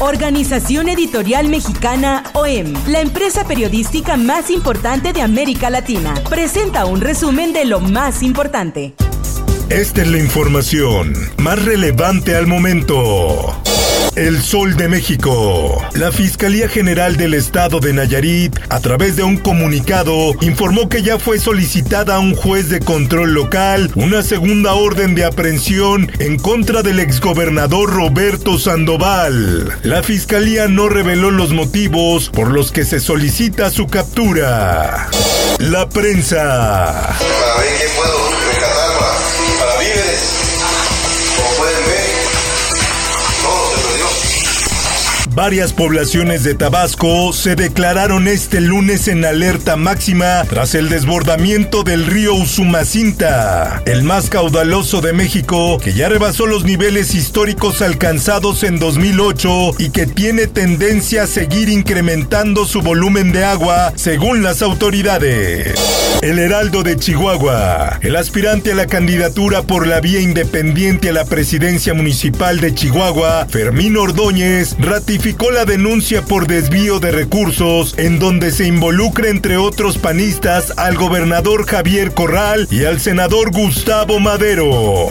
Organización Editorial Mexicana OEM, la empresa periodística más importante de América Latina, presenta un resumen de lo más importante. Esta es la información más relevante al momento. El Sol de México. La Fiscalía General del Estado de Nayarit, a través de un comunicado, informó que ya fue solicitada a un juez de control local una segunda orden de aprehensión en contra del exgobernador Roberto Sandoval. La Fiscalía no reveló los motivos por los que se solicita su captura. La prensa. Varias poblaciones de Tabasco se declararon este lunes en alerta máxima tras el desbordamiento del río Usumacinta, el más caudaloso de México, que ya rebasó los niveles históricos alcanzados en 2008 y que tiene tendencia a seguir incrementando su volumen de agua, según las autoridades. El Heraldo de Chihuahua, el aspirante a la candidatura por la vía independiente a la presidencia municipal de Chihuahua, Fermín Ordóñez, ratificó la denuncia por desvío de recursos en donde se involucra entre otros panistas al gobernador Javier Corral y al senador Gustavo Madero.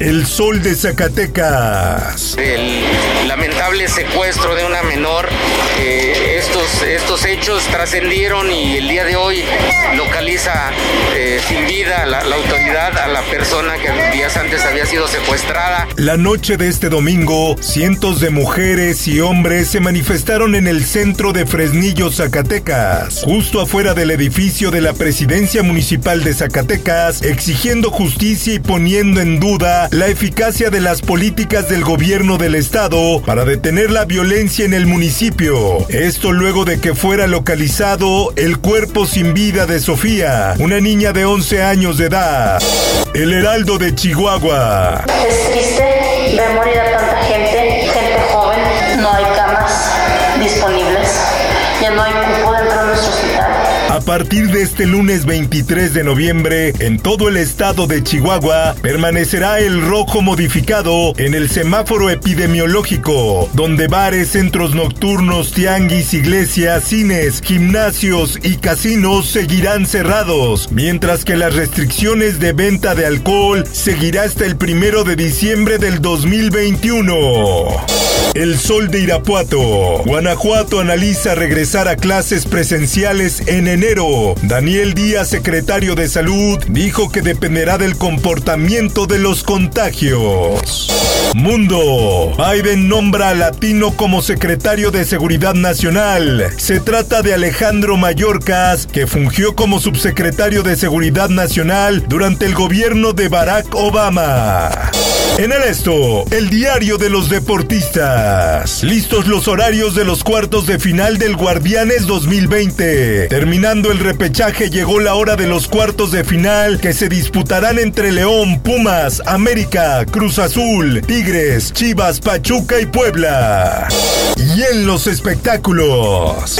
El Sol de Zacatecas. El lamentable secuestro de una menor, estos, estos hechos trascendieron y el día de hoy localiza eh, sin vida la autoridad a la persona que días antes había sido secuestrada. La noche de este domingo, cientos de mujeres y hombres se manifestaron en el centro de Fresnillo, Zacatecas, justo afuera del edificio de la presidencia municipal de Zacatecas, exigiendo justicia y poniendo en duda la eficacia de las políticas del gobierno del estado para detener la violencia en el municipio. Esto luego de que fuera localizado el cuerpo sin vida de Sofía, una niña de 11 años de edad. El Heraldo de Chihuahua. Es triste partir de este lunes 23 de noviembre, en todo el estado de Chihuahua, permanecerá el rojo modificado en el semáforo epidemiológico, donde bares, centros nocturnos, tianguis, iglesias, cines, gimnasios y casinos seguirán cerrados, mientras que las restricciones de venta de alcohol seguirá hasta el primero de diciembre del 2021. El Sol de Irapuato. Guanajuato analiza regresar a clases presenciales en enero. Daniel Díaz, secretario de Salud, dijo que dependerá del comportamiento de los contagios. Mundo. Biden nombra a Latino como secretario de Seguridad Nacional. Se trata de Alejandro Mayorkas, que fungió como subsecretario de Seguridad Nacional durante el gobierno de Barack Obama. En el esto, el diario de los deportistas. Listos los horarios de los cuartos de final del Guardianes 2020. Terminando el repechaje llegó la hora de los cuartos de final que se disputarán entre León, Pumas, América, Cruz Azul, Tigres, Chivas, Pachuca y Puebla. Y en los espectáculos.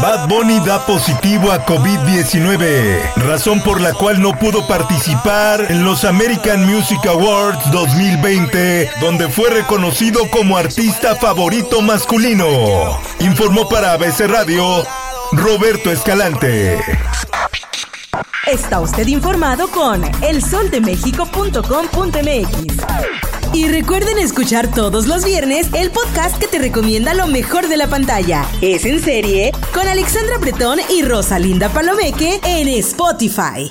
Bad Bunny da positivo a COVID-19, razón por la cual no pudo participar en los American Music Awards 2020, donde fue reconocido como artista favorito masculino. Informó para ABC Radio Roberto Escalante. Está usted informado con elsoldemexico.com.mx. Y recuerden escuchar todos los viernes el podcast que te recomienda lo mejor de la pantalla. Es en serie con Alexandra Bretón y Rosalinda Palomeque en Spotify.